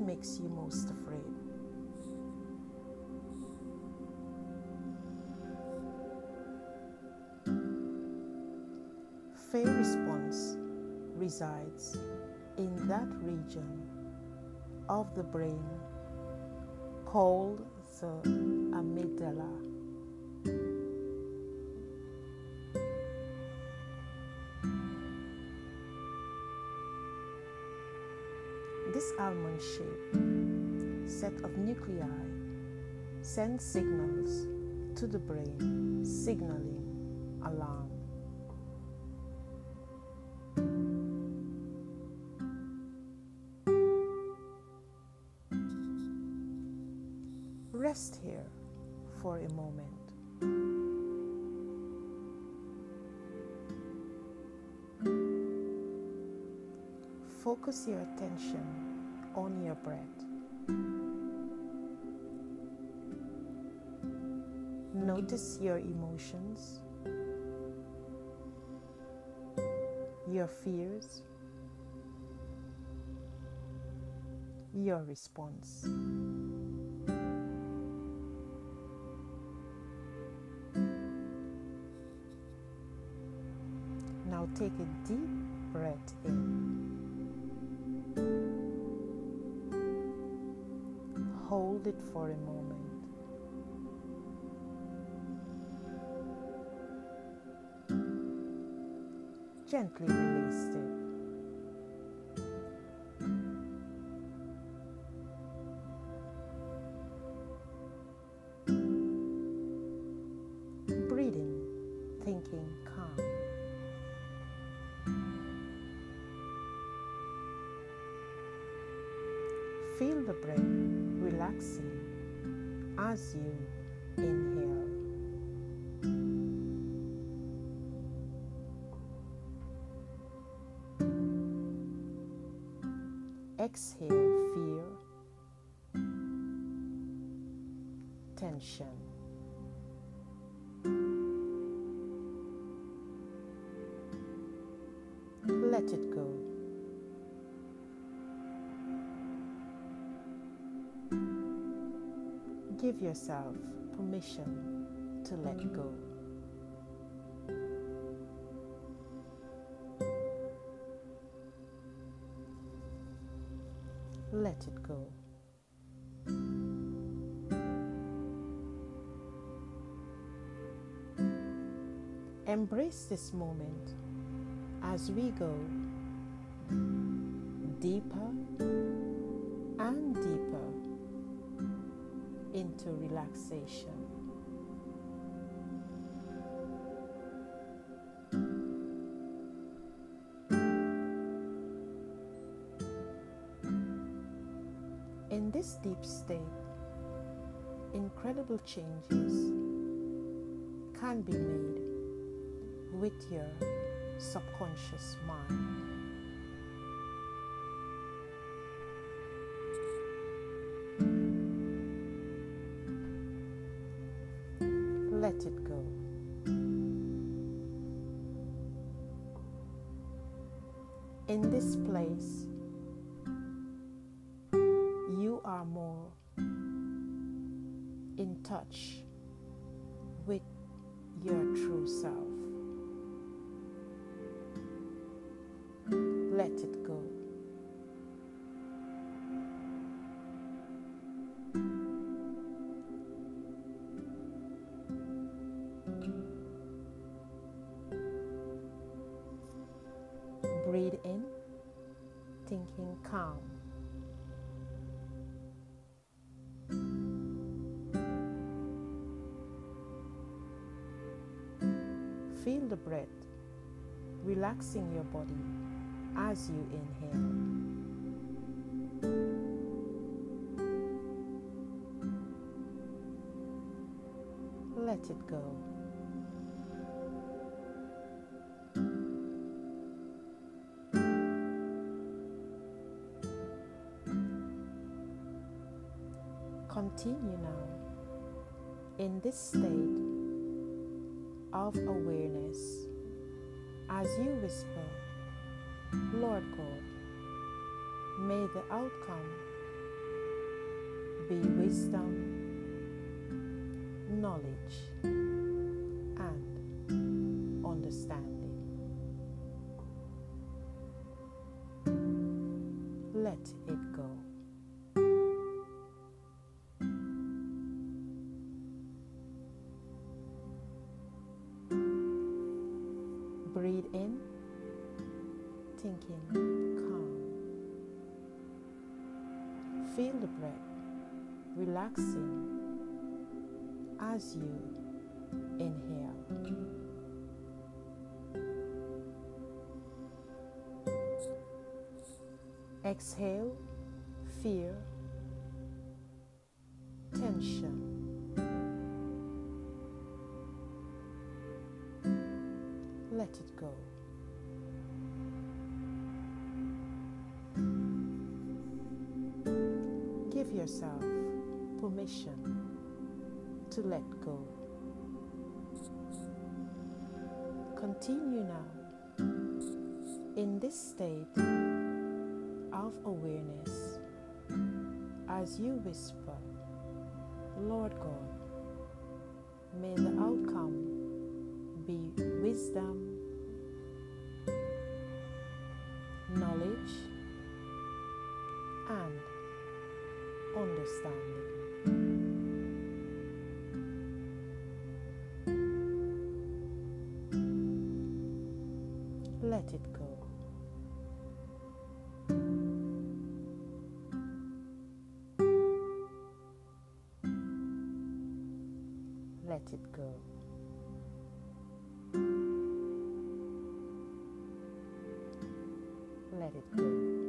Makes you most afraid? Fear response resides in that region of the brain called the amygdala. This almond shaped set of nuclei sends signals to the brain, signaling alarm. Rest here for a moment. Focus your attention on your breath. Notice your emotions, your fears, your response. Now take a deep breath in. Hold it for a moment. Gently release it. Breathing, thinking calm. Feel the breath relaxing as you inhale. Exhale fear, tension. Let it Give yourself permission to let go. Let it go. Embrace this moment as we go deeper and deeper into relaxation. In this deep state, incredible changes can be made with your subconscious mind. Let it go. In this place, you are more in touch with your true self. Breathe in, thinking calm. Feel the breath relaxing your body as you inhale. Let it go. Continue now in this state of awareness as you whisper, Lord God, may the outcome be wisdom, knowledge, and understanding. Let it go. Breathe in, thinking calm. Feel the breath relaxing as you inhale. Exhale fear, tension. Let it go. Give yourself permission to let go. Continue now in this state of awareness as you whisper, Lord God, may the outcome be wisdom, understanding. Let it go. Let it go. Let it go.